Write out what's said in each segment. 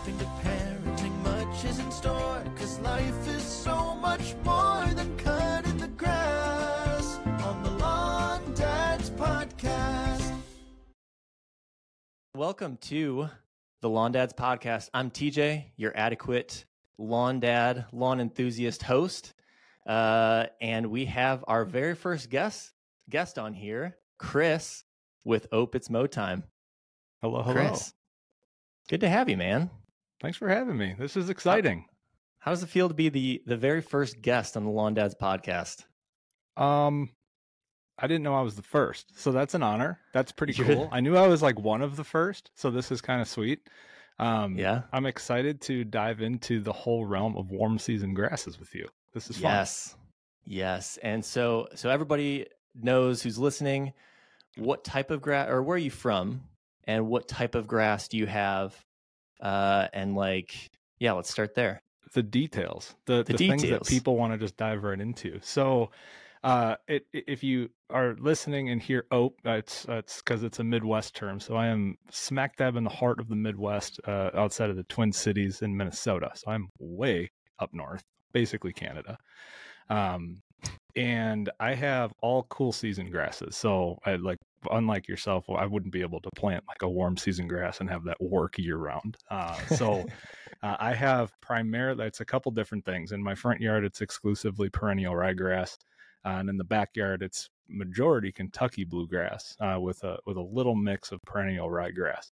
escaping to parenting, much is in store. Cause life is so much more than cutting the grass on the Lawn Dads Podcast. Welcome to the Lawn Dads Podcast. I'm TJ, your adequate lawn dad, lawn enthusiast host. Uh, and we have our very first guest guest on here, Chris with Ope It's Mow Time. Hello, hello. Chris, good to have you, man. Thanks for having me. This is exciting. How does it feel to be the the very first guest on the Lawn Dads Podcast? Um, I didn't know I was the first, so that's an honor. That's pretty cool. I knew I was like one of the first, so this is kind of sweet. Um, Yeah. I'm excited to dive into the whole realm of warm season grasses with you. This is fun. Yes. Yes. And so so everybody knows who's listening what type of grass or where are you from and what type of grass do you have? Uh and like yeah, let's start there. the details, the The the, things that people want to just dive right into. So, uh, it, if you are listening and hear "ope," it's it's because it's a Midwest term. So I am smack dab in the heart of the Midwest, uh, outside of the Twin Cities in Minnesota. So I'm way up north, basically Canada. Um, and I have all cool season grasses. So I like, unlike yourself, I wouldn't be able to plant like a warm season grass and have that work year round. Uh, so uh, I have primarily it's a couple different things. In my front yard, it's exclusively perennial ryegrass, uh, and in the backyard, it's majority Kentucky bluegrass uh, with a with a little mix of perennial ryegrass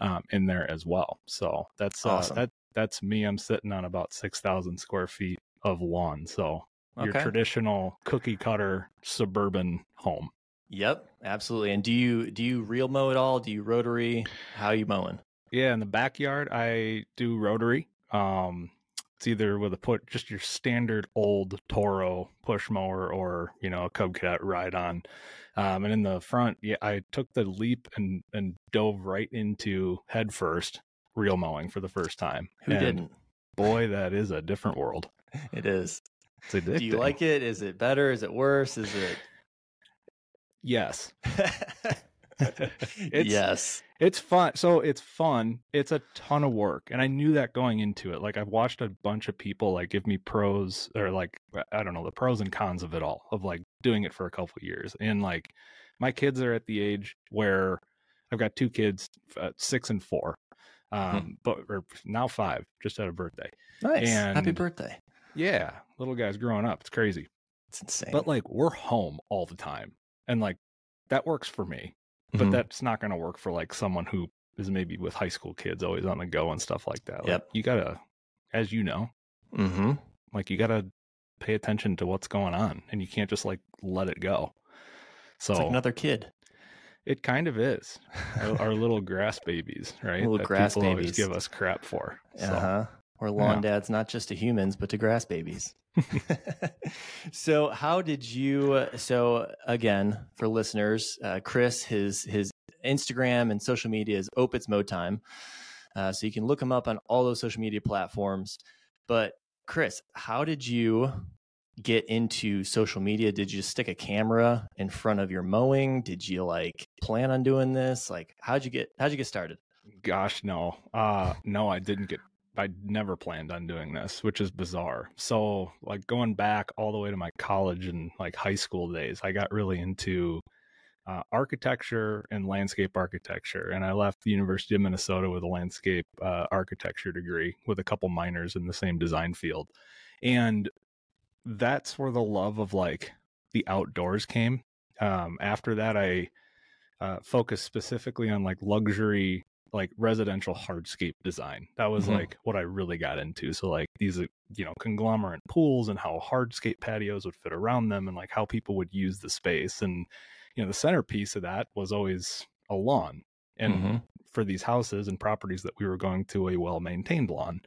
um, in there as well. So that's uh, Awesome. that that's me. I'm sitting on about six thousand square feet of lawn. So your traditional cookie cutter suburban home. Yep, absolutely. And do you do you reel mow at all? Do you rotary? How are you mowing? Yeah, in the backyard, I do rotary. Um, it's either with a put just your standard old Toro push mower or you know a Cub Cadet ride on. Um, and in the front, yeah, I took the leap and and dove right into head first reel mowing for the first time. Who And didn't? Boy, that is a different world. It is. Do you like it? Is it better? Is it worse? Is it Yes. It's- Yes. It's fun. So it's fun. It's a ton of work. And I knew that going into it. Like I've watched a bunch of people like give me pros or like I don't know, the pros and cons of it all, of like doing it for a couple of years. And like my kids are at the age where I've got two kids, uh, 6 and 4. Um but or now 5, just had a birthday. Nice. Happy birthday. Yeah, little guys growing up. It's crazy. It's insane. But like we're home all the time. And like that works for me but Mhm. that's not going to work for like someone who is maybe with high school kids always on the go and stuff like that. Like, Yep. you gotta, as you know, mm-hmm. like you gotta pay attention to what's going on, and you can't just like let it go. So It's like another kid. it kind of is our, our little grass babies, right? Little that grass people always babies. give us crap for. So, Uh huh. We're lawn Yeah. dads, not just to humans, but to grass babies. so, how did you? So, again, for listeners, uh, Chris, his his Instagram and social media is Ope It's Mow Time, uh, so you can look him up on all those social media platforms. But Chris, how did you get into social media? Did you stick a camera in front of your mowing? Did you like plan on doing this? Like, how'd you get how'd you get started? Gosh, no. Uh no, I didn't get I never planned on doing this, which is bizarre. So, like going back all the way to my college and like high school days, I got really into uh, architecture and landscape architecture, and I left the University of Minnesota with a landscape uh, architecture degree with a couple minors in the same design field, and that's where the love of like the outdoors came. Um, after that, I uh, focused specifically on like luxury like residential hardscape design. That was Mhm. like what I really got into. So like these uh, you know conglomerate pools and how hardscape patios would fit around them and like how people would use the space and you know the centerpiece of that was always a lawn. And Mhm. for these houses and properties that we were going to a well maintained lawn,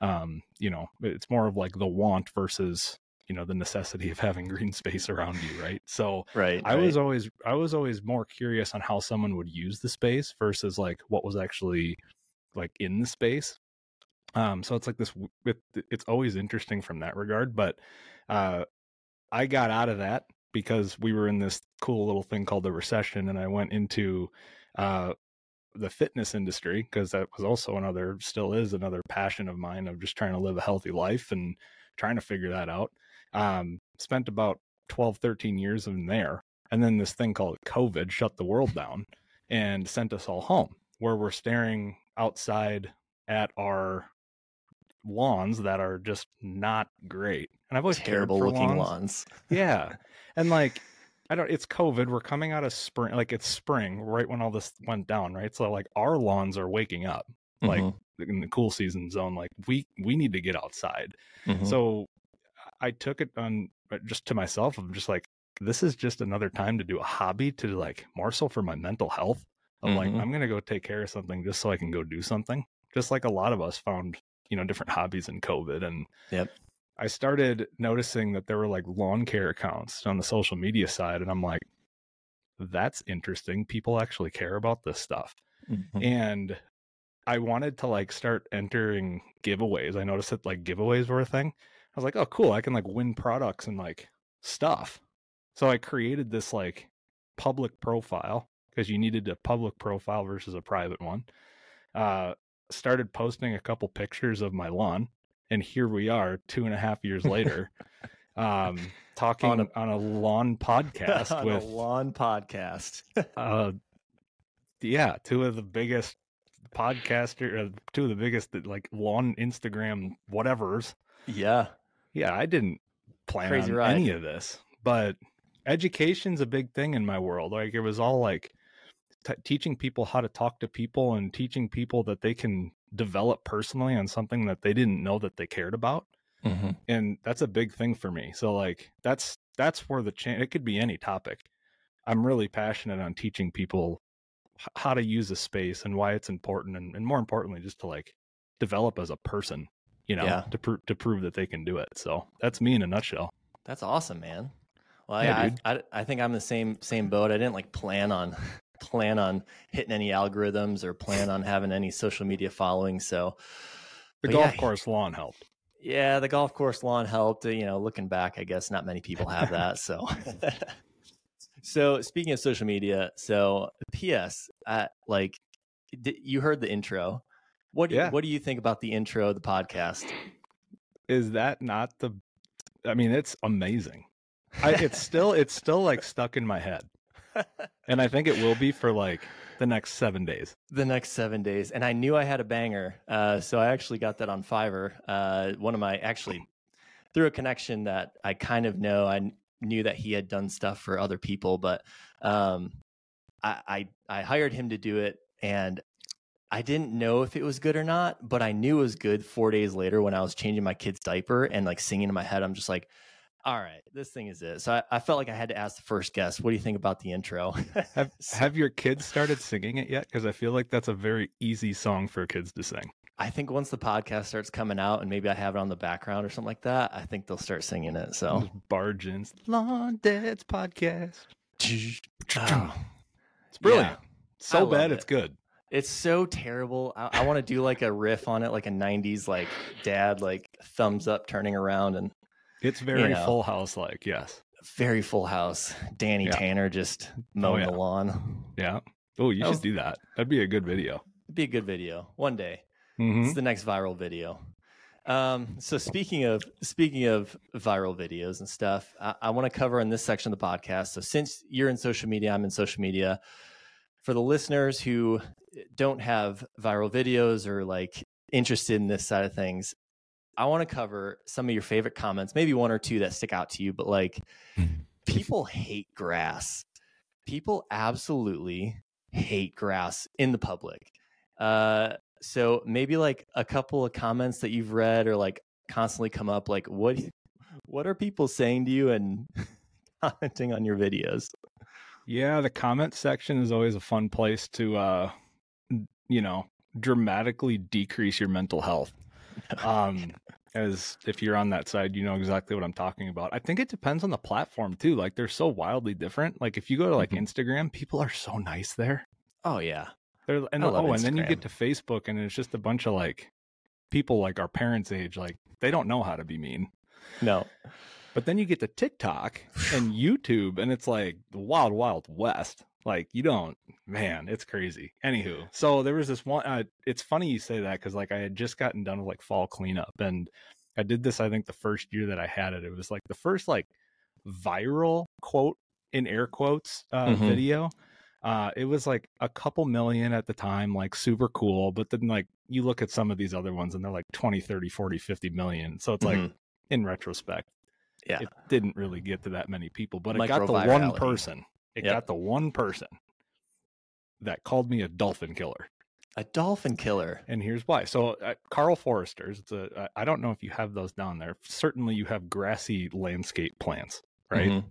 um, you know, it's more of like the want versus you know the necessity of having green space around you, right? So Right. I was always I was always more curious on how someone would use the space versus like what was actually like in the space. Um, so it's like this. It, it's always interesting from that regard, but uh, I got out of that because we were in this cool little thing called the recession, and I went into uh, the fitness industry because that was also another still is another passion of mine of just trying to live a healthy life and trying to figure that out um, spent about 12 13 years in there and then this thing called covid shut the world down and sent us all home where we're staring outside at our lawns that are just not great and i've always Terrible looking lawns. lawns. yeah and like i don't it's covid we're coming out of spring like it's spring right when all this went down right so like our lawns are waking up like Mhm, in the cool season zone like we we need to get outside mhm. so i took it on uh, just to myself i'm just like this is just another time to do a hobby to like more so for my mental health i'm like Mhm. i'm gonna go take care of something just so i can go do something just like a lot of us found you know different hobbies in covid and Yep. i started noticing that there were like lawn care accounts on the social media side and i'm like that's interesting people actually care about this stuff Mhm. and I wanted to like start entering giveaways. I noticed that like giveaways were a thing. I was like, oh, cool. I can like win products and like stuff. So I created this like public profile because you needed a public profile versus a private one. Uh, started posting a couple pictures of my lawn, and here we are, two and a half years later, um, talking On on a- a, lawn podcast On with a lawn podcast. uh yeah two of the biggest podcaster uh, two of the biggest like lawn instagram whatevers yeah. Yeah i didn't plan Crazy on ride. any of this but education's a big thing in my world like it was all like t- teaching people how to talk to people and teaching people that they can develop personally on something that they didn't know that they cared about Mhm. and that's a big thing for me so like that's that's where the change it could be any topic i'm really passionate on teaching people h- how to use a space and why it's important and, and more importantly just to like develop as a person you know Yeah. to prove to prove that they can do it so that's me in a nutshell That's awesome, man. Well, Yeah. I, I, I think I'm the same same boat. I didn't like plan on plan on hitting any algorithms or plan on having any social media following. So the golf yeah. course lawn helped yeah, the golf course lawn helped. You know, looking back, I guess not many people have that. So, so speaking of social media, so P.S. Uh, like, you heard the intro. What do you, what do you think about the intro of the podcast? is that not the i mean it's amazing. I, it's still it's still like stuck in my head. And i think it will be for like the next seven days. The next seven days. And i knew i had a banger uh, so i actually got that on fiverr. Uh, one of my actually through a connection that i kind of know i knew that he had done stuff for other people but um, I, I i hired him to do it and i didn't know if it was good or not but i knew it was good four days later when i was changing my kid's diaper and like singing in my head. I'm just like all right this thing is it. So i, I felt like i had to ask the first guest what do you think about the intro? Have have your kids started singing it yet? Because i feel like that's a very easy song for kids to sing. I think once the podcast starts coming out and maybe I have it on the background or something like that, I think they'll start singing it. So. Just barge in lawn dads podcast. Oh, it's brilliant. Yeah. so bad it. it's good it's so terrible. I, I want to do like a riff on it, like a '90s like dad like thumbs up turning around and it's very know. full house like yes very full house. Danny Yeah. Tanner just mowing yeah. the lawn. yeah oh you That should was- do that that'd be a good video It'd be a good video one day. Mhm. It's the next viral video. Um, so speaking of speaking of viral videos and stuff, I, I want to cover in this section of the podcast. So since you're in social media, I'm in social media. For the listeners who don't have viral videos or like interested in this side of things, I want to cover some of your favorite comments, maybe one or two that stick out to you, but like people hate grass. People absolutely hate grass in the public. Uh, so maybe like a couple of comments that you've read or like constantly come up, like what what are people saying to you and commenting on your videos? Yeah, the comment section is always a fun place to uh you know, dramatically decrease your mental health. Um as if you're on that side, you know exactly what I'm talking about. I think it depends on the platform too. Like they're so wildly different. Like if you go to like Mhm. Instagram, people are so nice there. Oh yeah, They're and oh, and then you get to Facebook and it's just a bunch of like people like our parents' age, like they don't know how to be mean. no, But then you get to TikTok and YouTube, and it's like the wild, wild west. Like you don't, man, it's crazy. Anywho, so there was this one. Uh, it's funny you say that because like I had just gotten done with like fall cleanup, and I did this. I think the first year that I had it, it was like the first like viral quote in air quotes uh, Mhm. video. Uh, it was like a couple million at the time, like super cool. But then like you look at some of these other ones and they're like 20, 30, 40, 50 million. So it's like Mhm. in retrospect, Yeah. it didn't really get to that many people, but it got the one person. It Yep. got the one person that called me a dolphin killer. A dolphin killer. And here's why. So, uh, Karl Foerster's, it's a, I- I don't know if you have those down there. Certainly, you have grassy landscape plants, right? Mhm.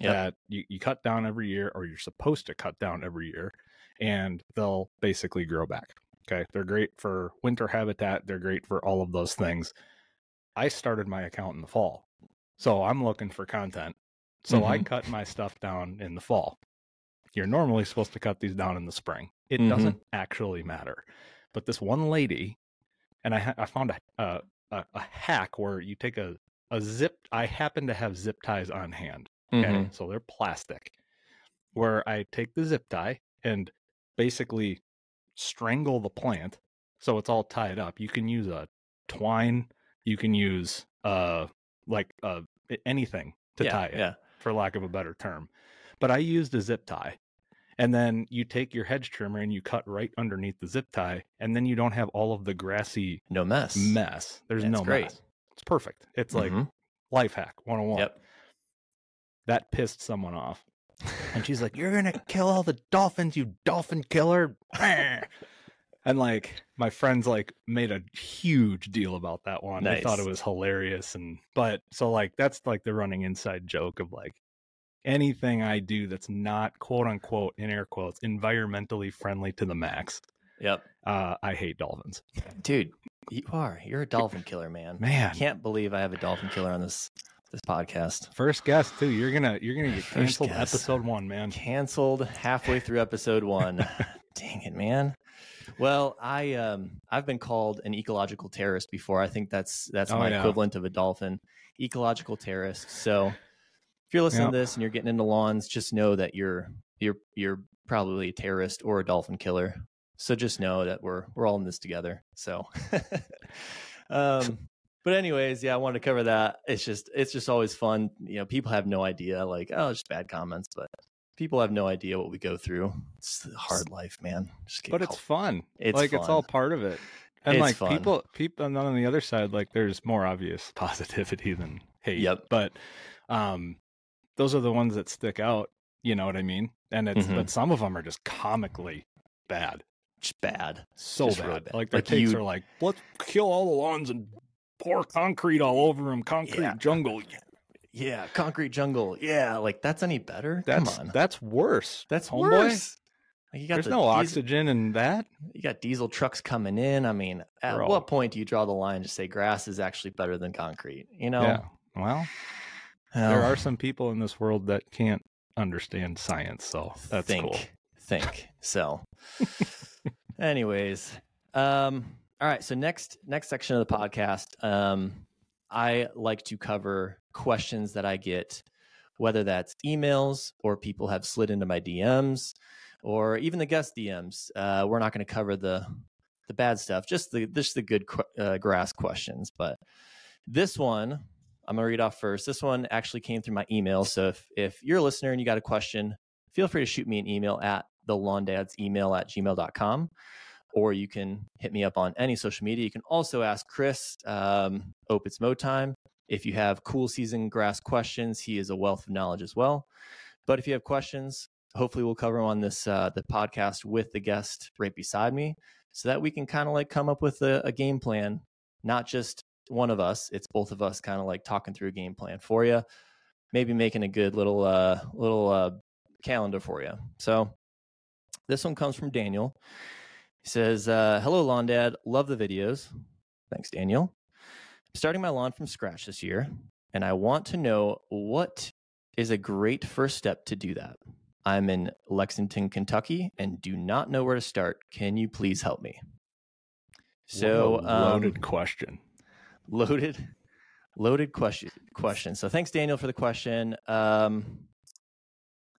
Yep. That you, you cut down every year, or you're supposed to cut down every year, and they'll basically grow back. Okay. They're great for winter habitat, they're great for all of those things. I started my account in the fall. So, I'm looking for content. So, I Mhm. cut my stuff down in the fall. You're normally supposed to cut these down in the spring. It Mhm. doesn't actually matter. But this one lady, and I, I found a, a, a, a hack where you take a, a zip. I happen to have zip ties on hand. Okay. Mhm. So they're plastic, where I take the zip tie and basically strangle the plant. So it's all tied up. You can use a twine, you can use uh like uh anything to yeah, tie it Yeah. for lack of a better term. But I used a zip tie. And then you take your hedge trimmer and you cut right underneath the zip tie, and then you don't have all of the grassy No mess. mess. There's That's no great. mess. It's perfect. It's like Mhm. life hack 101. Yep. That pissed someone off. And she's like, You're gonna kill all the dolphins, you dolphin killer. and like my friends like made a huge deal about that one. They thought it was hilarious. And but so like that's like the running inside joke of like anything I do that's not quote unquote in air quotes environmentally friendly to the max. Yep. Uh I hate dolphins. Dude, you are. You're a dolphin killer, man. Man. I Can't believe I have a dolphin killer on this this podcast. First guest too. You're gonna you're gonna get First canceled episode one, man. Canceled halfway through episode one. Dang it, man. Well, I um I've been called an ecological terrorist before. I think that's that's Oh, my yeah. equivalent of a dolphin. Ecological terrorist. So if you're listening Yep. to this and you're getting into lawns, just know that you're you're you're probably a terrorist or a dolphin killer. So just know that we're we're all in this together. So um but anyways, yeah, I wanted to cover that. It's just it's just always fun. You know, people have no idea, like, oh, it's just bad comments, but people have no idea what we go through. It's the hard life, man. But it's fun. It's like it's all part of it. And It's like fun. people, people, and then on the other side, like there's more obvious positivity than hate. Yep. But um, those are the ones that stick out. You know what I mean? And it's Mhm. but some of them are just comically bad, just bad. so Just bad. really bad. Like their Like takes you- are like, let's kill all the lawns and pour concrete all over them. Concrete Yeah. jungle. Yeah, concrete jungle. Yeah, like that's any better? That's Come on, that's worse. that's homeboy. worse. Like, you got There's the no diesel, oxygen in that. You got diesel trucks coming in. I mean, at Bro. what point do you draw the line to say grass is actually better than concrete? You know, Yeah. Well, Well, there are some people in this world that can't understand science, so that's think, cool. Think so. Anyways, um, all right. So next next section of the podcast, um, I like to cover questions that I get, whether that's emails or people have slid into my DMs, or even the guest DMs. Uh, we're not going to cover the the bad stuff, just the just the good uh, grass questions. But this one, I'm gonna read off first. This one actually came through my email. So if if you're a listener and you got a question, feel free to shoot me an email at the lawndads email at gmail.com or you can hit me up on any social media. You can also ask Chris, um, It's Mow Time. If you have cool season grass questions, he is a wealth of knowledge as well. But if you have questions, hopefully we'll cover them on this uh, the podcast with the guest right beside me, so that we can kind of like come up with a, a game plan, not just one of us. It's both of us kind of like talking through a game plan for you, maybe making a good little uh, little uh, calendar for you. So this one comes from Daniel. He says, uh, Hello, Lawn Dad. Love the videos. Thanks, Daniel. I'm starting my lawn from scratch this year, and I want to know what is a great first step to do that. I'm in Lexington, Kentucky, and do not know where to start. Can you please help me? So, a loaded um, question. loaded loaded question question so thanks daniel for the question um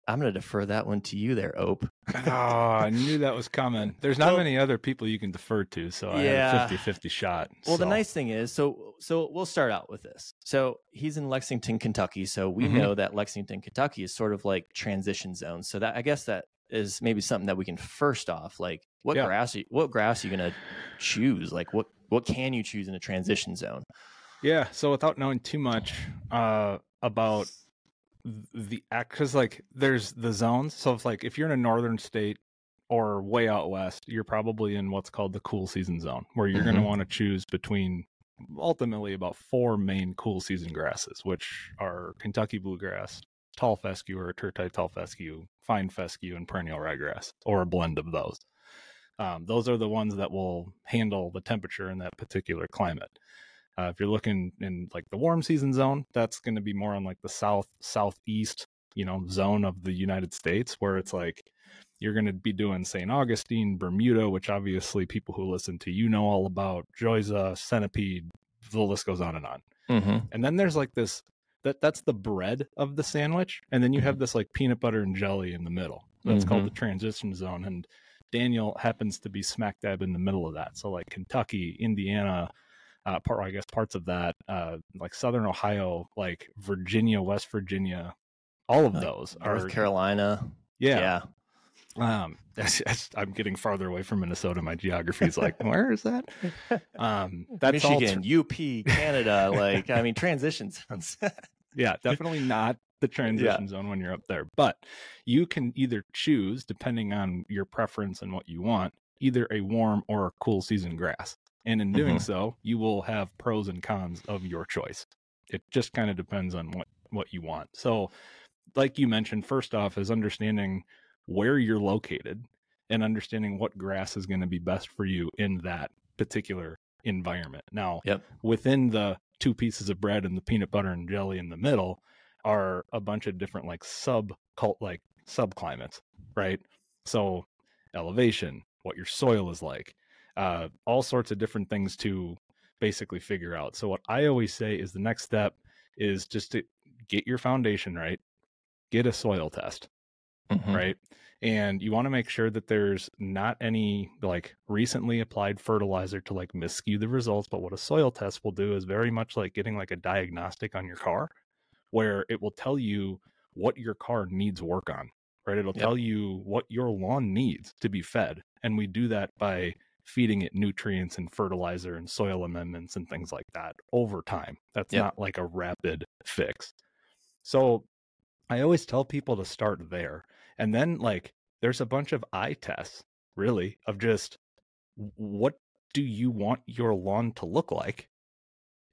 I'm going to defer that one to you there, Ope. Oh, I knew that was coming. There's not Well- many other people you can defer to, so I Yeah. had a 50-50 shot. Well, the nice thing is, so so we'll start out with this. So he's in Lexington, Kentucky. So we Mhm. know that Lexington, Kentucky is sort of like transition zone. So that I guess that is maybe something that we can first off, like what Yeah. grass, are you, what grass are you going to choose? Like what what can you choose in a transition zone? Yeah. So without knowing too much uh, about the act, because like there's the zones. So if like if you're in a northern state or way out west, you're probably in what's called the cool season zone, where you're going to want to choose between ultimately about four main cool season grasses, which are Kentucky bluegrass, tall fescue or turf type tall fescue, fine fescue, and perennial ryegrass, or a blend of those. Um, those are the ones that will handle the temperature in that particular climate. Uh, if you're looking in like the warm season zone, that's going to be more on like the south southeast, you know, zone of the United States, where it's like you're going to be doing St. Augustine, Bermuda, which obviously people who listen to you know all about, Zoysia, Centipede, the list goes on and on. Mm-hmm. And then there's like this that that's the bread of the sandwich, and then you have this like peanut butter and jelly in the middle. That's called the transition zone, and Daniel happens to be smack dab in the middle of that. So like Kentucky, Indiana, uh, part I guess parts of that, uh, like Southern Ohio, like Virginia, West Virginia, all of Like those North are Carolina. yeah. Um, that's, that's, I'm getting farther away from Minnesota. My geography is like, where is that? Um, that's Michigan, UP, Canada. like, I mean, transition zones. yeah, definitely not the transition zone when you're up there. But you can either choose, depending on your preference and what you want, either a warm or a cool season grass. And in doing Mhm. so, you will have pros and cons of your choice. It just kind of depends on what what you want. So, like you mentioned, first off is understanding where you're located and understanding what grass is going to be best for you in that particular environment. Now, Yep. within the two pieces of bread and the peanut butter and jelly in the middle are a bunch of different like sub cult like subclimates, right? So elevation, what your soil is like, uh, all sorts of different things to basically figure out. So what I always say is the next step is just to get your foundation right, get a soil test Mhm. right? And you want to make sure that there's not any like recently applied fertilizer to like miscue the results. But what a soil test will do is very much like getting like a diagnostic on your car, where it will tell you what your car needs work on, right? It'll Yep. tell you what your lawn needs to be fed. And we do that by feeding it nutrients and fertilizer and soil amendments and things like that over time. That's Yep. not like a rapid fix. So I always tell people to start there. And then like there's a bunch of eye tests, really, of just what do you want your lawn to look like?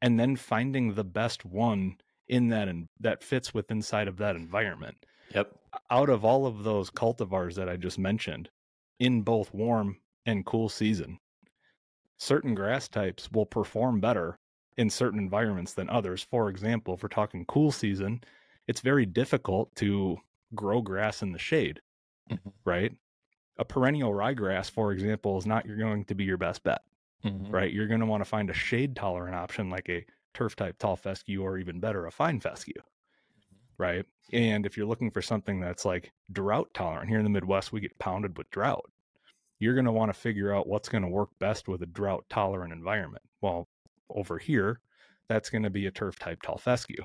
And then finding the best one in that and that fits with inside of that environment. Yep. Out of all of those cultivars that I just mentioned, in both warm and cool season, certain grass types will perform better in certain environments than others. For example, if we're talking cool season, it's very difficult to grow grass in the shade, Mhm. right? A perennial ryegrass, for example, is not you're going to be your best bet, Mhm. right? You're going to want to find a shade tolerant option like a turf type tall fescue or even better, a fine fescue, right? And if you're looking for something that's like drought tolerant, here in the Midwest, we get pounded with drought. You're going to want to figure out what's going to work best with a drought tolerant environment. Well, over here, that's going to be a turf type tall fescue,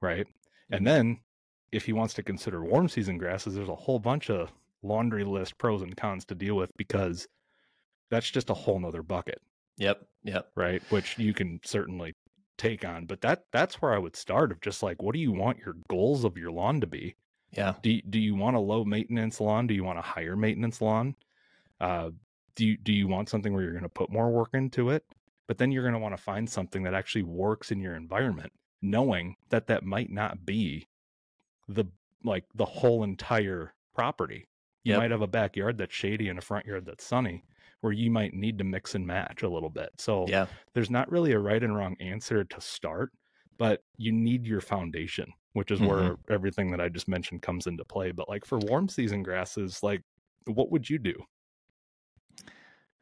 right? And mm-hmm. then if he wants to consider warm season grasses, there's a whole bunch of laundry list pros and cons to deal with because that's just a whole nother bucket, Yep. Yep. right? Which you can certainly take on. But that that's where I would start of just like what do you want your goals of your lawn to be? Yeah. Do you, do you want a low maintenance lawn? Do you want a higher maintenance lawn? Uh, do you do you want something where you're going to put more work into it? But then you're going to want to find something that actually works in your environment, knowing that that might not be the like the whole entire property. You Yep. might have a backyard that's shady and a front yard that's sunny, where you might need to mix and match a little bit. So Yeah. there's not really a right and wrong answer to start, but you need your foundation, which is where everything that I just mentioned comes into play. But like for warm season grasses, like what would you do?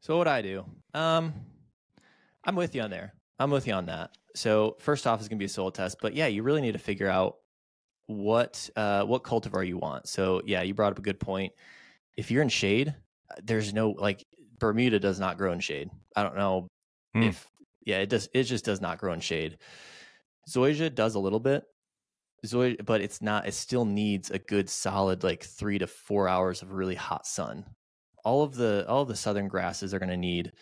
So what I do? Um, I'm with you on there. I'm with you on that. So first off, is going to be a soil test, but yeah, you really need to figure out what uh, what cultivar you want. So yeah, you brought up a good point. If you're in shade, there's no like Bermuda does not grow in shade. I don't know Hmm. if yeah, it does. It just does not grow in shade. Zoysia does a little bit, Zoy, but it's not. It still needs a good solid like three to four hours of really hot sun. All of the all of the southern grasses are going to need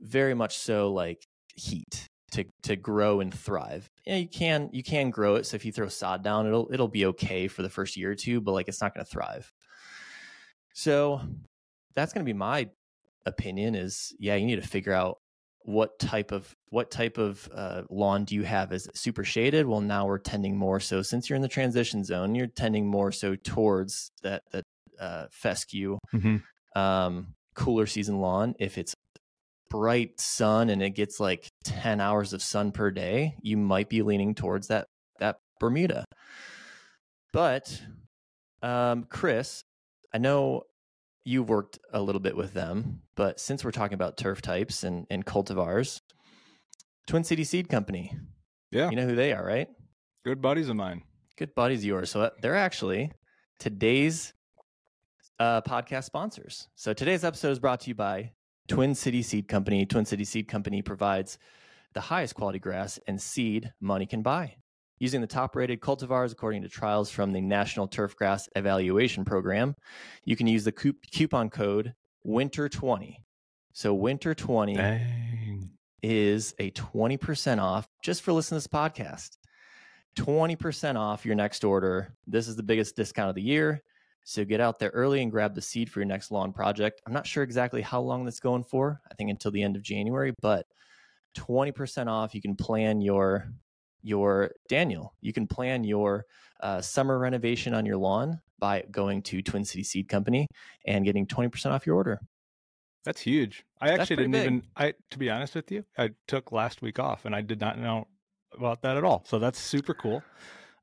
very much so like heat to to grow and thrive. Yeah, you can you can grow it. So if you throw sod down, it'll it'll be okay for the first year or two, but like it's not going to thrive. So that's going to be my opinion. Is yeah, you need to figure out what type of what type of uh, lawn do you have? Is it super shaded? Well, now we're tending more so since you're in the transition zone, you're tending more so towards that that uh, fescue Mhm. Um, cooler season lawn. If it's bright sun and it gets like 10 hours of sun per day, you might be leaning towards that that Bermuda. But um, Chris, I know you've worked a little bit with them, but since we're talking about turf types and, and cultivars, Twin City Seed Company, Yeah, you know who they are, right? good buddies of mine. Good buddies of yours. So uh, they're actually today's uh, podcast sponsors. So today's episode is brought to you by Twin City Seed Company. Twin City Seed Company provides the highest quality grass and seed money can buy. Using the top rated cultivars according to trials from the National Turf Grass Evaluation Program, you can use the coupon code WINTER20. So WINTER20 Dang. is a 20% off just for listening to this podcast. 20% off your next order. This is the biggest discount of the year. So get out there early and grab the seed for your next lawn project. I'm not sure exactly how long that's going for. I think until the end of January, but 20% off. You can plan your your Daniel. You can plan your uh, summer renovation on your lawn by going to Twin City Seed Company and getting 20% off your order. That's huge. I That's actually didn't big. even. I to be honest with you, I took last week off, and I did not know about that at all. So that's super cool.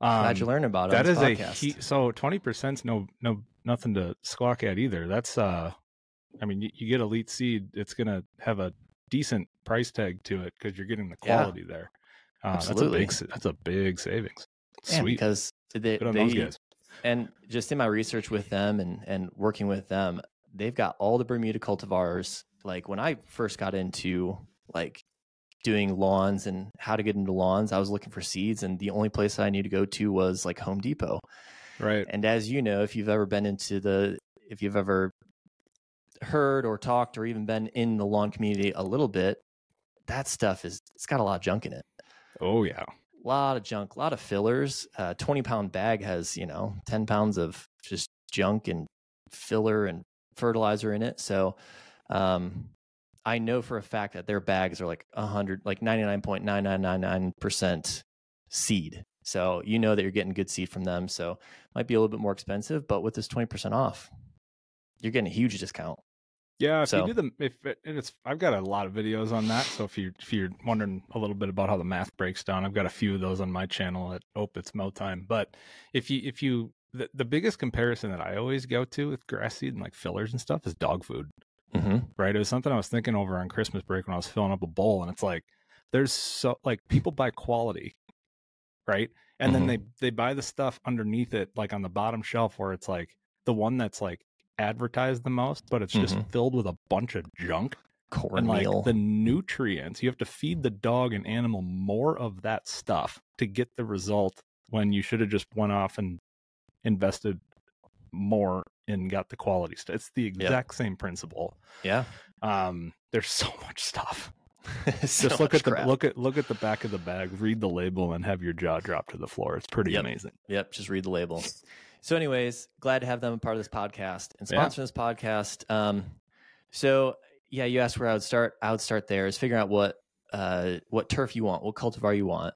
Um, Glad you learned about it. That on is this a podcast. he, so twenty percent's no no nothing to squawk at either. That's uh, I mean, you, you get elite seed, it's gonna have a decent price tag to it because you're getting the Yeah. quality there. Uh, Absolutely. that's a big that's a big savings. Yeah, Sweet, because they, good on they those guys. and just in my research with them and and working with them, they've got all the Bermuda cultivars. Like when I first got into like doing lawns and how to get into lawns, I was looking for seeds, and the only place I knew to go to was like Home Depot. Right. And as you know, if you've ever been into the, if you've ever heard or talked or even been in the lawn community a little bit, that stuff is it's got a lot of junk in it Oh yeah. a lot of junk, a lot of fillers. A 20 pound bag has, you know, 10 pounds of just junk and filler and fertilizer in it. So, um, I know for a fact that their bags are like 100, like 99.9999% seed. So, you know that you're getting good seed from them. So, might be a little bit more expensive, but with this 20% off, you're getting a huge discount. Yeah, if So- you do the if it, and it's I've got a lot of videos on that. So if you if you're wondering a little bit about how the math breaks down, I've got a few of those on my channel at Ope It's Mow Time. But if you if you the, the biggest comparison that I always go to with grass seed and like fillers and stuff is dog food. Mm-hmm. Right? It was something I was thinking over on Christmas break when I was filling up a bowl, and it's like there's so like people buy quality, right? And Mhm. then they they buy the stuff underneath it, like on the bottom shelf, where it's like the one that's like advertised the most, but it's just Mhm. filled with a bunch of junk and Cornmeal. like the nutrients. You have to feed the dog and animal more of that stuff to get the result when you should have just went off and invested more and got the quality stuff. It's the exact same principle. yeah. Um, there's so much stuff. So just look at the crap. look at look at the back of the bag, read the label, and have your jaw drop to the floor. It's pretty Yep. amazing. Yep, just read the label. So, anyways, glad to have them a part of this podcast and Yeah. sponsor this podcast. Um, so yeah, you asked where I would start. I would start there is figuring out what uh what turf you want, what cultivar you want.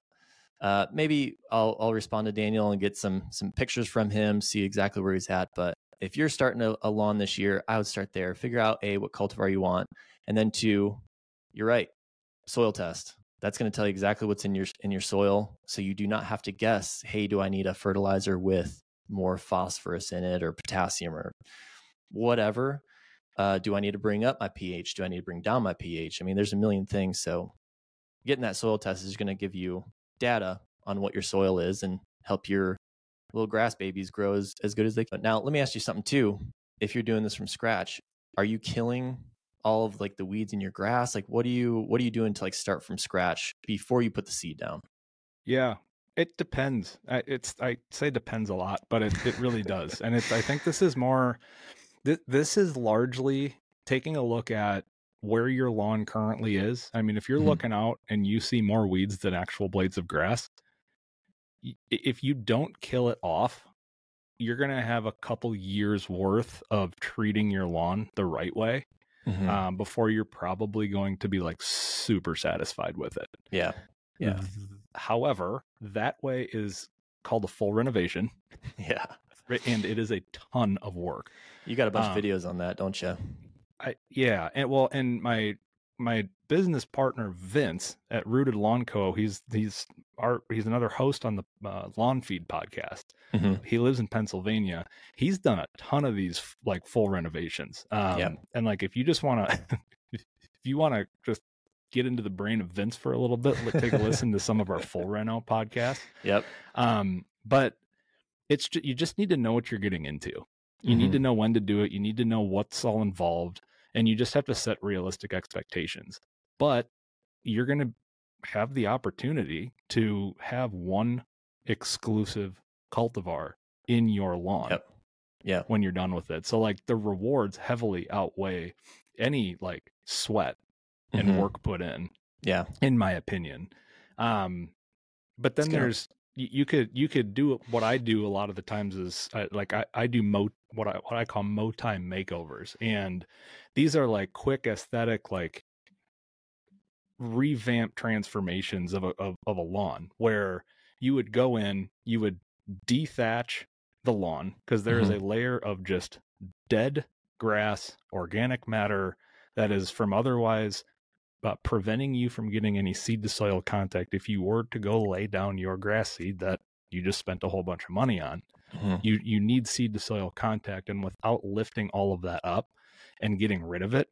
Uh, maybe I'll I'll respond to Daniel and get some some pictures from him, see exactly where he's at. But if you're starting a, a lawn this year, I would start there. Figure out a what cultivar you want, and then two, you're right, soil test. That's going to tell you exactly what's in your in your soil, so you do not have to guess. Hey, do I need a fertilizer with more phosphorus in it or potassium or whatever? Uh, do I need to bring up my pH? Do I need to bring down my pH? I mean, there's a million things. So, getting that soil test is going to give you data on what your soil is and help your little grass babies grow as, as good as they can. Now, let me ask you something too. If you're doing this from scratch, are you killing all of like the weeds in your grass? Like what do you what are you doing to like start from scratch before you put the seed down? Yeah, it depends. I- It's I say depends a lot, but it, it really does. And it's I think this is more this, this is largely taking a look at where your lawn currently is. I mean, if you're Mhm. looking out and you see more weeds than actual blades of grass, if you don't kill it off, you're going to have a couple years worth of treating your lawn the right way Mhm. um, before you're probably going to be like super satisfied with it. yeah. Yeah. However, that way is called a full renovation, Yeah. and it is a ton of work. You got a bunch Um, of videos on that, don't you? I yeah, and well, and my my business partner Vince at Rooted Lawn Co. He's he's our he's another host on the uh, Lawn Feed podcast. Mhm. He lives in Pennsylvania. He's done a ton of these like full renovations. Um, Yep. and like if you just want to, if you want to just get into the brain of Vince for a little bit, take a listen to some of our full reno podcast. Yep. Um, but it's you just need to know what you're getting into. You need Mhm. to know when to do it. You need to know what's all involved, and you just have to set realistic expectations. But you're going to have the opportunity to have one exclusive cultivar in your lawn Yep. Yeah. when you're done with it. So like the rewards heavily outweigh any like sweat and Mhm. work put in Yeah. in my opinion. Um, but then there's you, could you could do what I do a lot of the times is I, like I, I do mo what I what I call mo time makeovers, and these are like quick aesthetic like revamp transformations of a of, of a lawn where you would go in, you would dethatch the lawn because there is mm-hmm. a layer of just dead grass, organic matter that is from otherwise uh, preventing you from getting any seed to soil contact if you were to go lay down your grass seed that you just spent a whole bunch of money on Mhm. you you need seed to soil contact and without lifting all of that up and getting rid of it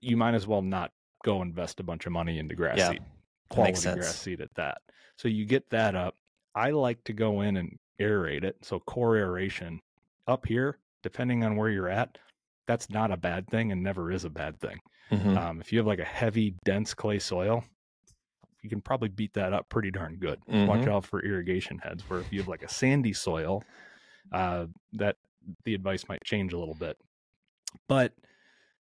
you might as well not go invest a bunch of money into grass Yeah, seed quality grass seed at that. So you get that up. I like to go in and aerate it so core aeration up here depending on where you're at that's not a bad thing and never is a bad thing Mhm. um, if you have like a heavy, dense clay soil, you can probably beat that up pretty darn good. Just Watch out for irrigation heads. Where if you have like a sandy soil, uh, that the advice might change a little bit. But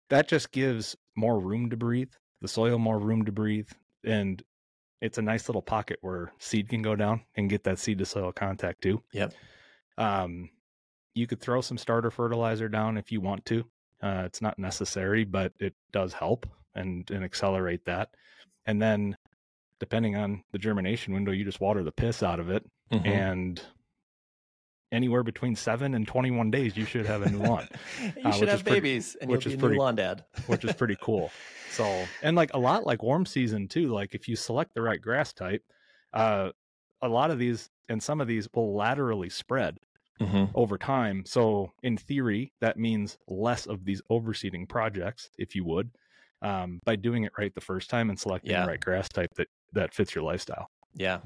that just gives more room to breathe. The soil more room to breathe, and it's a nice little pocket where seed can go down and get that seed to soil contact too. Yep. Um, you could throw some starter fertilizer down if you want to. Uh, it's not necessary, but it does help and and accelerate that. And then, depending on the germination window, you just water the piss out of it, Mhm. and anywhere between seven and twenty one days, you should have a new lawn, you uh, should have pretty- babies, and which you'll is be a pretty- new lawn dad, which is pretty cool. So, and like a lot like warm season too. Like if you select the right grass type, uh, a lot of these and some of these will laterally spread Mhm. over time. So in theory, that means less of these overseeding projects, if you would, um, by doing it right the first time and selecting Yeah. the right grass type that that fits your lifestyle. Yeah.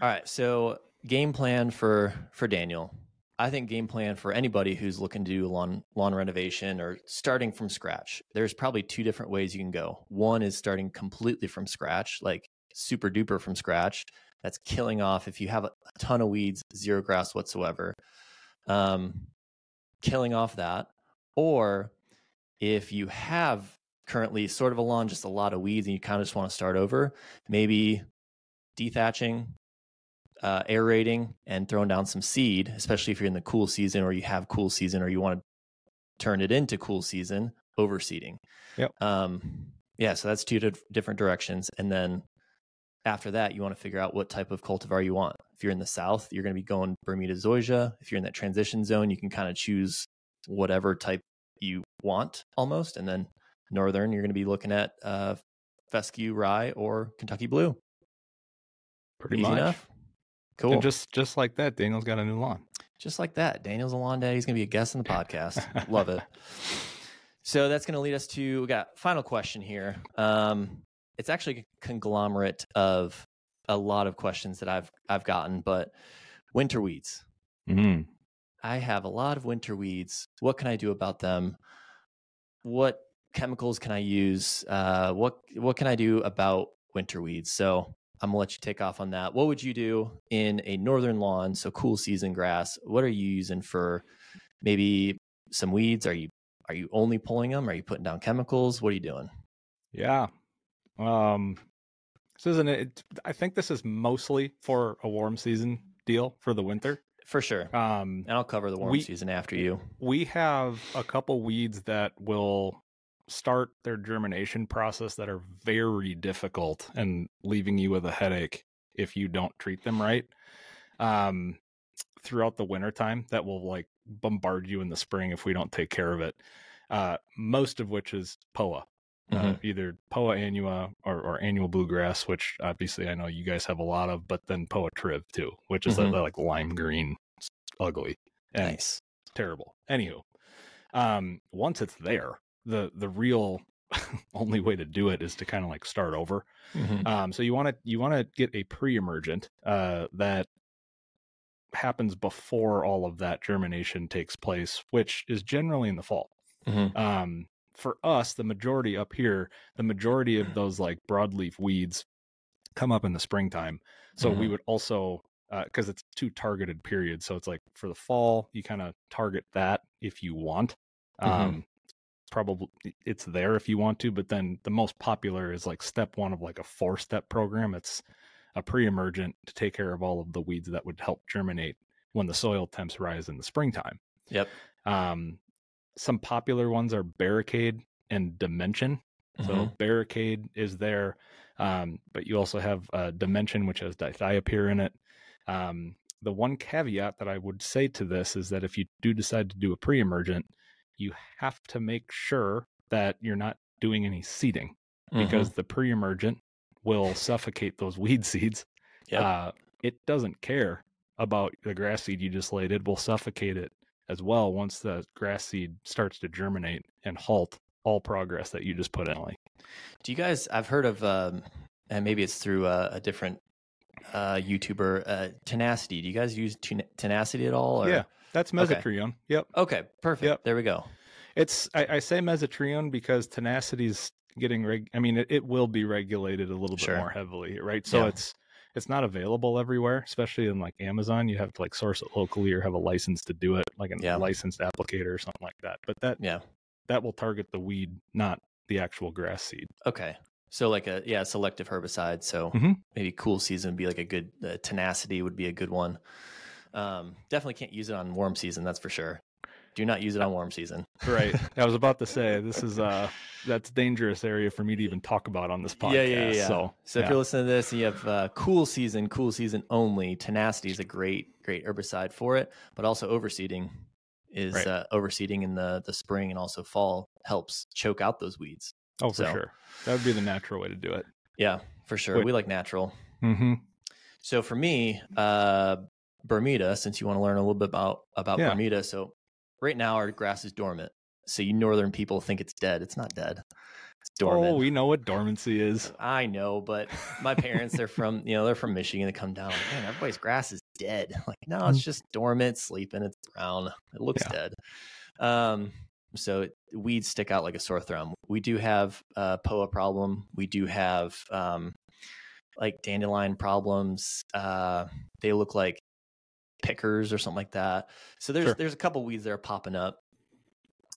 All right. So game plan for for Daniel. I think game plan for anybody who's looking to do lawn lawn renovation or starting from scratch. There's probably two different ways you can go. One is starting completely from scratch, like super duper from scratch. That's killing off if you have a ton of weeds, zero grass whatsoever. Um, killing off that, or if you have currently sort of a lawn, just a lot of weeds, and you kind of just want to start over, maybe dethatching, uh, aerating, and throwing down some seed, especially if you're in the cool season or you have cool season or you want to turn it into cool season, overseeding. Yep. Um, yeah, so that's two different directions. And then after that, you want to figure out what type of cultivar you want. If you're in the south, you're going to be going Bermuda zoysia. If you're in that transition zone, you can kind of choose whatever type you want almost. And then northern, you're going to be looking at uh, fescue rye or Kentucky blue. Pretty Easy much. enough. Cool. And just just like that, Daniel's got a new lawn. just like that. Daniel's a lawn dad. He's going to be a guest on the podcast. Love it. So that's going to lead us to we got final question here. Um, it's actually a conglomerate of a lot of questions that I've I've gotten, but winter weeds. Mm. I have a lot of winter weeds. What can I do about them? What chemicals can I use? Uh, what what can I do about winter weeds? So I'm gonna let you take off on that. What would you do in a northern lawn, so cool season grass? What are you using for maybe some weeds? Are you are you only pulling them? Are you putting down chemicals? What are you doing? Yeah. Um, this isn't it. I think this is mostly for a warm season deal for the winter. For sure. Um, And I'll cover the warm we- season after you. we have a couple weeds that will start their germination process that are very difficult and leaving you with a headache if you don't treat them right um throughout the wintertime that will like bombard you in the spring if we don't take care of it uh most of which is poa uh, Mhm. either poa annua or, or annual bluegrass which obviously i know you guys have a lot of but then poa triv too which is Mhm. that, like lime green It's ugly and Nice. terrible. Anywho, um, once it's there, the the real only way to do it is to kind of like start over. Mhm. Um, so you want to you want to get a pre-emergent uh, that happens before all of that germination takes place, which is generally in the fall. Mhm. Um, for us, the majority up here, the majority of those like broadleaf weeds come up in the springtime. So we Mhm. would also because it's two targeted periods. So it's like for the fall, you kind of target that if you want. Mhm. Um, probably it's there if you want to, but then the most popular is like step one of like a four step program. It's a pre-emergent to take care of all of the weeds that would help germinate when the soil temps rise in the springtime. Yep. Um, some popular ones are barricade and dimension. So Mhm. barricade is there, um, but you also have uh, dimension, which has dithiopyr in it. Um, the one caveat that I would say to this is that if you do decide to do a pre-emergent, you have to make sure that you're not doing any seeding because the pre-emergent will suffocate those weed seeds. Yep. Uh, it doesn't care about the grass seed you just laid; it will suffocate it as well once the grass seed starts to germinate and halt all progress that you just put in. Like, Do you guys? I've heard of, um, and maybe it's through a, a different uh, YouTuber, uh, Tenacity. Do you guys use Ten- Tenacity at all? Or? yeah, that's Okay. mesotrione. Yep, Okay. Perfect. Yep. There we go. it's I, I say mesotrione because tenacity's getting reg. I mean, it, it will be regulated a little bit Sure. more heavily, right? So Yeah. it's it's not available everywhere, especially in like Amazon. You have to like source it locally or have a license to do it, like a Yeah. licensed applicator or something like that. But that Yeah. that will target the weed, not the actual grass seed. Okay. So like a yeah selective herbicide. So Mhm. maybe cool season would be like a good uh, tenacity would be a good one. Um, definitely can't use it on warm season. That's for sure. Do not use it on warm season. Right. I was about to say this is uh that's dangerous area for me to even talk about on this podcast. Yeah, yeah, yeah. So So if you're listening to this and you have uh, cool season, cool season only, tenacity is a great, great herbicide for it. But also overseeding is Right. uh, overseeding in the the spring and also fall helps choke out those weeds. oh for so- sure. That would be the natural way to do it. Yeah, for sure. Wait. We like natural. Mm-hmm. So for me, uh, Bermuda, since you want to learn a little bit about about Yeah. Bermuda, so right now our grass is dormant. So you northern people think it's dead. It's not dead. It's dormant. Oh, we know what dormancy is. I know, but my parents, they're from, you know, they're from Michigan. They come down, like, man, everybody's grass is dead. Like, no, it's just dormant, sleeping, it's brown. It looks Mm. Yeah. dead. Um, so weeds stick out like a sore thumb. We do have a POA problem. We do have um, like dandelion problems. Uh, they look like pickers or something like that. So there's Sure. there's a couple weeds that are popping up.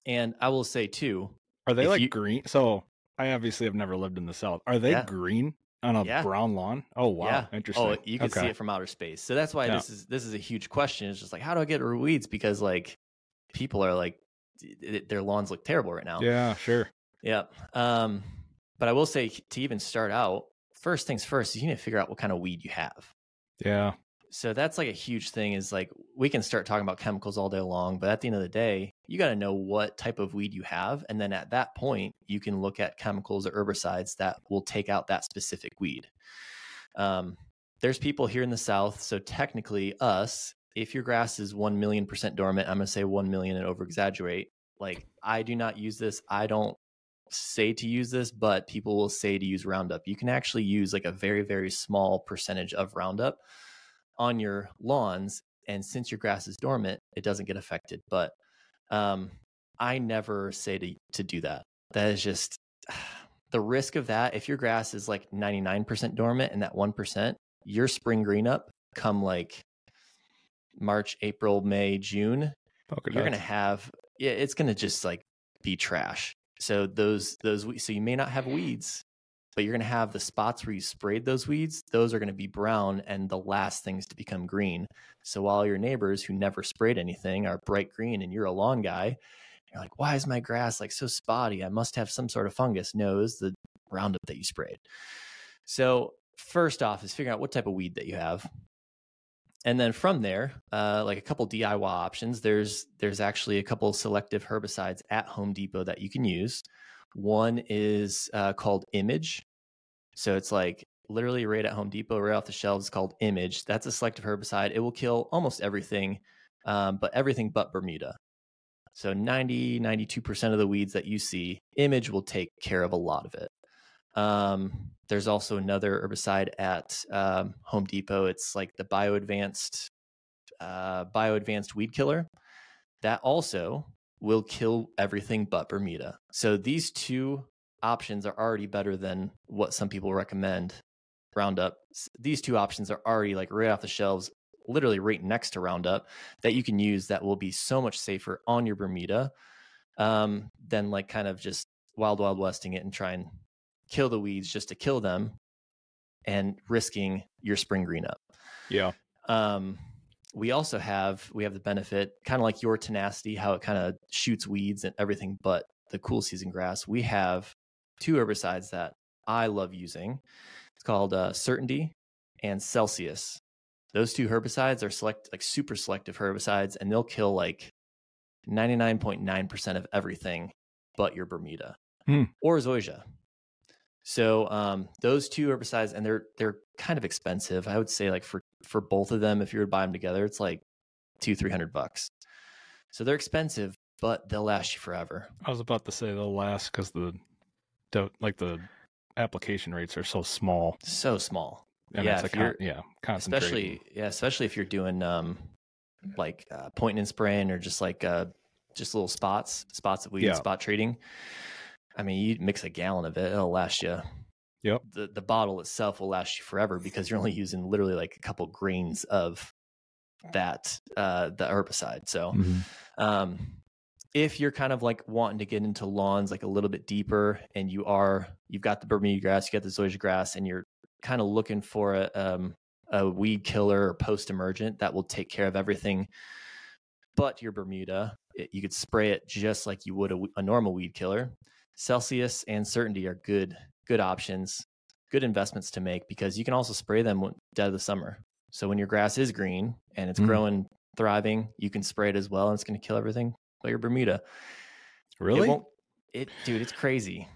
And I will say too, Are they like you- green? So I obviously have never lived in the south. Are they Yeah. green on a Yeah. brown lawn? Oh wow, Yeah. interesting. Oh, you can see it from outer space. So that's why this is this is a huge question. It's just like how do I get rid of weeds? Because like people are like th- their lawns look terrible right now. Yeah, sure. Yeah. Um, but I will say to even start out, first things first, you need to figure out what kind of weed you have. Yeah, So that's like a huge thing is like we can start talking about chemicals all day long, but at the end of the day, you got to know what type of weed you have. And then at that point, you can look at chemicals or herbicides that will take out that specific weed. Um, there's people here in the South. So technically, us, if your grass is 1 million percent dormant, I'm going to say 1 million and over exaggerate. Like, I do not use this. I don't say to use this, but people will say to use Roundup. You can actually use like a very, very small percentage of Roundup on your lawns and since your grass is dormant, it doesn't get affected. But um, I never say to to do that. That is just the risk of that. If your grass is like 99% dormant and that 1%, your spring green up come like March, April, May, June, Polka you're gonna have yeah, it's gonna just like be trash. So those those so you may not have weeds, but you're gonna have the spots where you sprayed those weeds. Those are gonna be brown and the last things to become green. So while your neighbors who never sprayed anything are bright green and you're a lawn guy, you're like, why is my grass like so spotty? I must have some sort of fungus. No, it's the Roundup that you sprayed. So first off is figuring out what type of weed that you have and then from there uh, like a couple diy options there's there's actually a couple selective herbicides at home depot that you can use one is uh, called image so it's like literally right at home depot right off the shelves called image that's a selective herbicide it will kill almost everything um, but everything but bermuda so 90 92% of the weeds that you see image will take care of a lot of it um, there's also another herbicide at um, Home Depot. It's like the Bio Advanced, uh, Bio Advanced Weed Killer. That also will kill everything but Bermuda. So these two options are already better than what some people recommend. Roundup. These two options are already like right off the shelves, literally right next to Roundup that you can use. That will be so much safer on your Bermuda um, than like kind of just wild wild westing it and try and kill the weeds just to kill them and risking your spring green up. yeah. Um, we also have we have the benefit, kind of like your tenacity, how it kind of shoots weeds and everything, but the cool season grass. We have two herbicides that I love using. It's called uh, Certainty and Celsius. Those two herbicides are select like super selective herbicides, and they'll kill like ninety nine point nine percent of everything but your Bermuda Hmm. or Zoysia. So um, those two herbicides, and they're they're kind of expensive. I would say like for for both of them, if you were to buy them together, it's like two three hundred bucks. So they're expensive, but they'll last you forever. I was about to say they'll last because the, the like the application rates are so small. So small, And Yeah, if con- yeah, especially yeah, especially if you're doing um like uh, pointing and spraying or just like uh just little spots, spots of weed, Yeah. spot treating. I mean, you mix a gallon of it, it'll last you. Yep. The the bottle itself will last you forever because you're only using literally like a couple grains of that uh the herbicide. So Mhm. um if you're kind of like wanting to get into lawns like a little bit deeper and you are you've got the bermuda grass you got the zoysia grass and you're kind of looking for a um a weed killer or post emergent that will take care of everything but your bermuda it, you could spray it just like you would a, a normal weed killer. Celsius and certainty are good good options good investments to make because you can also spray them dead of the summer. So when your grass is green and it's Mm. growing thriving you can spray it as well and it's going to kill everything your bermuda Really? it It, dude it's crazy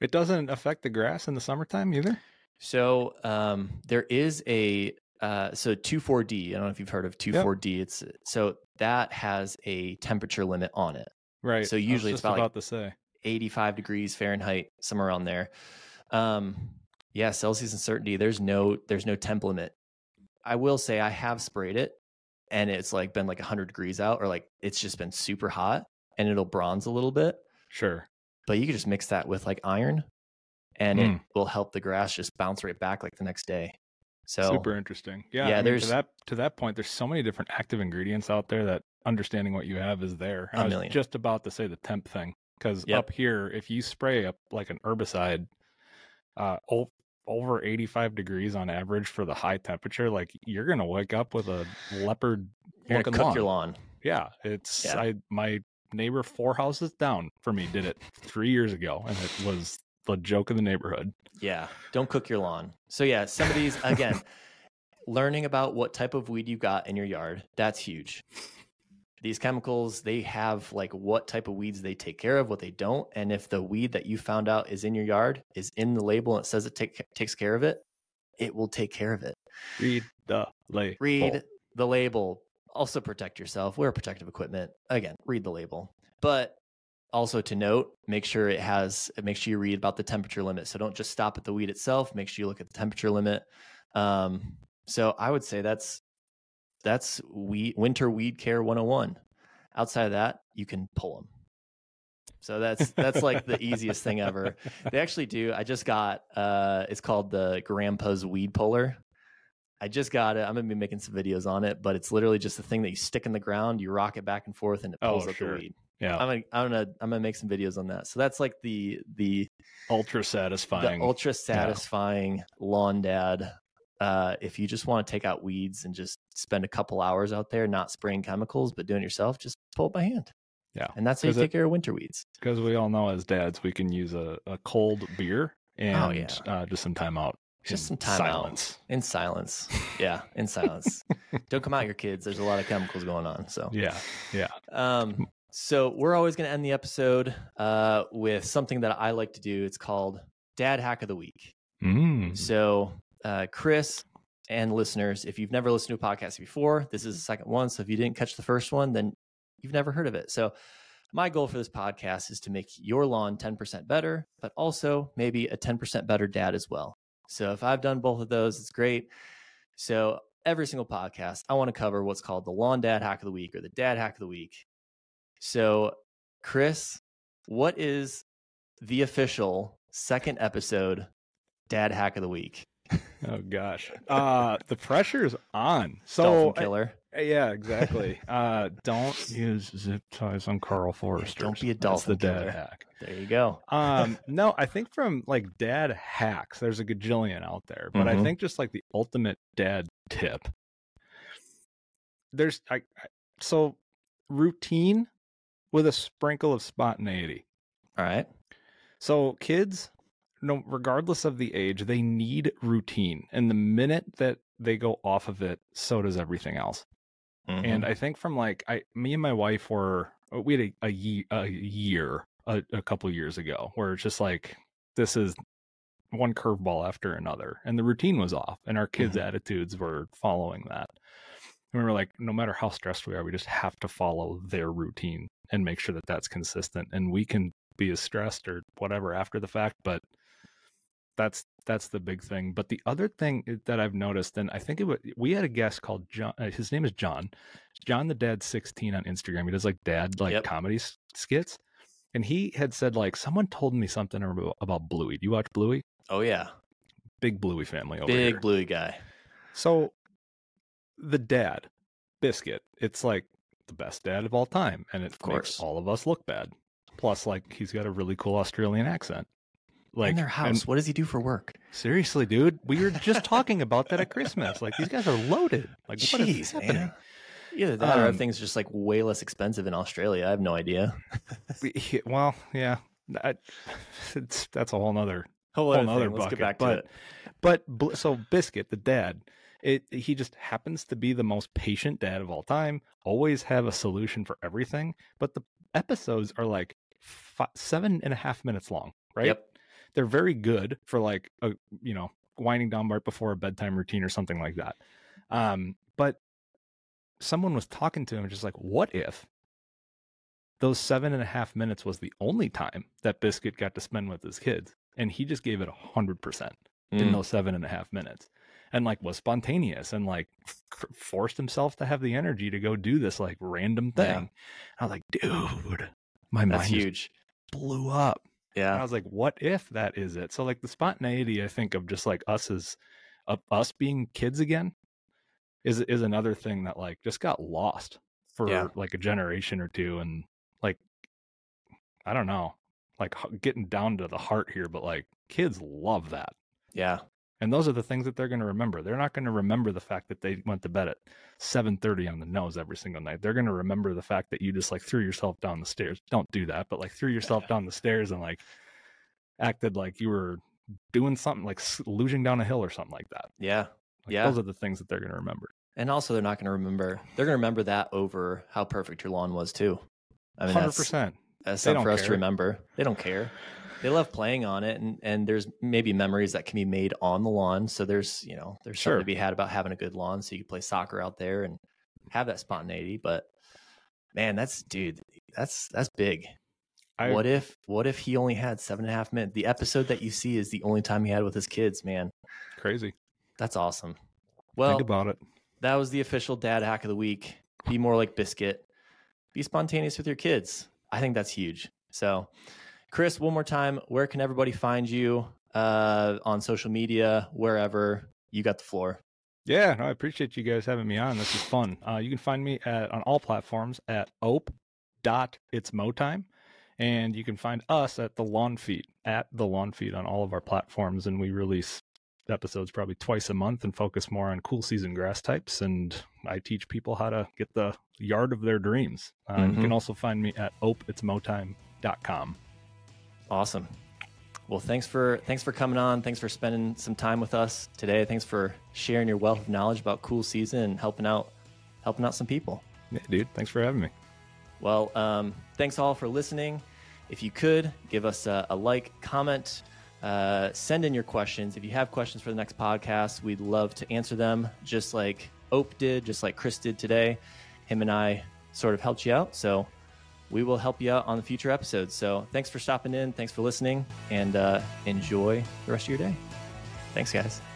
It doesn't affect the grass in the summertime either. So um, there is a uh, so 24D. I don't know if you've heard of 24D. It's so that has a temperature limit on it. Right. So usually it's just about, like, to say. 85 degrees Fahrenheit, somewhere around there. Um, yeah, Celsius and certainty. There's no there's no temp limit. I will say I have sprayed it, and it's like been like 100 degrees out, or like it's just been super hot, and it'll bronze a little bit. Sure. But you could just mix that with like iron, and it Mm. will help the grass just bounce right back like the next day. So Super interesting. Yeah. Yeah, I mean, there's- to that to that point. There's so many different active ingredients out there that understanding what you have is there. A I was million. just about to say the temp thing because Yep. up here, if you spray up like an herbicide, uh, over 85 degrees on average for the high temperature, like you're gonna wake up with a leopard you're gonna cook lawn. your lawn. Yeah, it's Yeah. I my neighbor four houses down for me did it three years ago, and it was the joke of the neighborhood. Yeah, don't cook your lawn. So yeah, some of these again, learning about what type of weed you got in your yard, that's huge. These chemicals, they have like what type of weeds they take care of, what they don't, and if the weed that you found out is in your yard is in the label and it says it take, takes care of it, it will take care of it. Read the label. Read the label. Also protect yourself. Wear protective equipment. Again, read the label. But also to note, make sure it has make sure you read about the temperature limit. So don't just stop at the weed itself. Make sure you look at the temperature limit. Um, so I would say that's that's weed, winter weed care 101. Outside of that, you can pull them. So that's that's like the easiest thing ever. They actually do. I just got uh it's called the Grandpa's weed puller. I just got it. I'm gonna be making some videos on it, but it's literally just a thing that you stick in the ground, you rock it back and forth, and it Oh, pulls up sure. the weed. Yeah, I'm gonna I'm gonna I'm gonna make some videos on that. So that's like the the ultra satisfying. the ultra satisfying lawn dad. Uh, if you just want to take out weeds and just spend a couple hours out there, not spraying chemicals, but doing it yourself, just pull it by hand. Yeah. and that's how you 'Cause it- take care of winter weeds. because we all know as dads, we can use a, a cold beer and Oh, yeah. uh, just some time out. Just some time silence. out in silence. Yeah, in silence. Don't come out your kids. There's a lot of chemicals going on. So Yeah, yeah. Um, so we're always going to end the episode uh, with something that I like to do. It's called Dad Hack of the Week. Mm. So, uh, Chris and listeners, if you've never listened to a podcast before, this is the second one. So, if you didn't catch the first one, then you've never heard of it. So, my goal for this podcast is to make your lawn 10% better, but also maybe a 10% better dad as well. So, if I've done both of those, it's great. So, every single podcast, I want to cover what's called the Lawn Dad Hack of the Week or the Dad Hack of the Week. So, Chris, what is the official second episode Dad Hack of the Week? Oh gosh, uh, the pressure's on. So Dolphin I- killer. yeah, exactly. Uh, don't use zip ties on Karl Foerster. don't be a That's dolphin the dad killer. hack. There you go. Um, no, I think from like dad hacks, there's a gajillion out there, but I Mhm. think just like the ultimate dad tip. There's I, I so routine with a sprinkle of spontaneity. All right. So kids, no, regardless of the age, they need routine, and the minute that they go off of it, so does everything else. Mm-hmm. And I think from like I, me and my wife were uh, we had a a, ye- a year a, a couple years ago where it's just like this is one curveball after another, and the routine was off, and our kids' Mhm. attitudes were following that. And we were like, no matter how stressed we are, we just have to follow their routine and make sure that that's consistent, and we can be as stressed or whatever after the fact, but that's that's the big thing. But the other thing that I've noticed, and I think it was, we had a guest called John. Uh, his name is John. John the Dad sixteen on Instagram. He does like dad like Yep. comedy skits, and he had said like someone told me something about, about Bluey. Do you watch Bluey? oh yeah, Big Bluey family over big here. bluey guy. So the dad, Biscuit, it's like the best dad of all time. And it Of course. makes all of us look bad. Plus, like he's got a really cool Australian accent. Like in their and house. what does he do for work? seriously, dude, we were just talking about that at Christmas. Like these guys are loaded. Like what is happening? man. Either that or Um, everything's just like way less expensive in Australia. I have no idea. Well, yeah, that, it's, that's a whole nother Whole whole other nother bucket. get back to but but Bl- so Biscuit, the dad, it he just happens to be the most patient dad of all time. Always have a solution for everything. But the episodes are like fi seven and a half minutes long, right? Yep. They're very good for like a you know winding down right before a bedtime routine or something like that. Um, but someone was talking to him just like, what if those seven and a half minutes was the only time that Biscuit got to spend with his kids, and he just gave it a hundred percent in Mm. those seven and a half minutes, and like was spontaneous and like f- forced himself to have the energy to go do this like random Yeah. thing. I was like, dude, my That's mind huge. blew up. And I was like, what if that is it? So like the spontaneity, I think of just like us as uh, us being kids again, is is another thing that like just got lost for Yeah. like a generation or two, and like I don't know, like getting down to the heart here, but like kids love that. Yeah. And those are the things that they're going to remember. They're not going to remember the fact that they went to bed at 7:30 on the nose every single night. They're going to remember the fact that you just like threw yourself down the stairs. Don't do that, but like threw yourself down the stairs and like acted like you were doing something like luging down a hill or something like that. Yeah. Like, Yeah. Those are the things that they're going to remember. And also, they're not going to remember. They're going to remember that over how perfect your lawn was too. I mean, 100%. That's something for us to remember. They don't care. They love playing on it, and and there's maybe memories that can be made on the lawn. So there's you know there's something Sure. to be had about having a good lawn, so you can play soccer out there and have that spontaneity. But man, that's dude, that's that's big. I, what if what if he only had seven and a half minutes? The episode that you see is the only time he had with his kids. Man, crazy. that's awesome. Well, Think about it. that was the official dad hack of the week. Be more like Biscuit. Be spontaneous with your kids. I think that's huge. So, Chris, one more time, where can everybody find you uh, on social media, wherever? You got the floor. Yeah, no, I appreciate you guys having me on. This is fun. Uh, you can find me at on all platforms at ope dot it's mow time, and you can find us at the Lawn Feet at the Lawn Feet on all of our platforms, and we release episodes probably twice a month and focus more on cool season grass types. And I teach people how to get the yard of their dreams. Uh, mm-hmm. You can also find me at opeitsmowtime.com. Awesome. Well, thanks for thanks for coming on. Thanks for spending some time with us today. Thanks for sharing your wealth of knowledge about cool season and helping out helping out some people. Yeah, dude. Thanks for having me. Well, um, thanks all for listening. If you could give us a, a like, comment, uh, send in your questions. If you have questions for the next podcast, we'd love to answer them, just like Ope did, just like Chris did today. Him and I sort of helped you out. So we will help you out on the future episodes. So thanks for stopping in. Thanks for listening and uh, enjoy the rest of your day. Thanks, guys.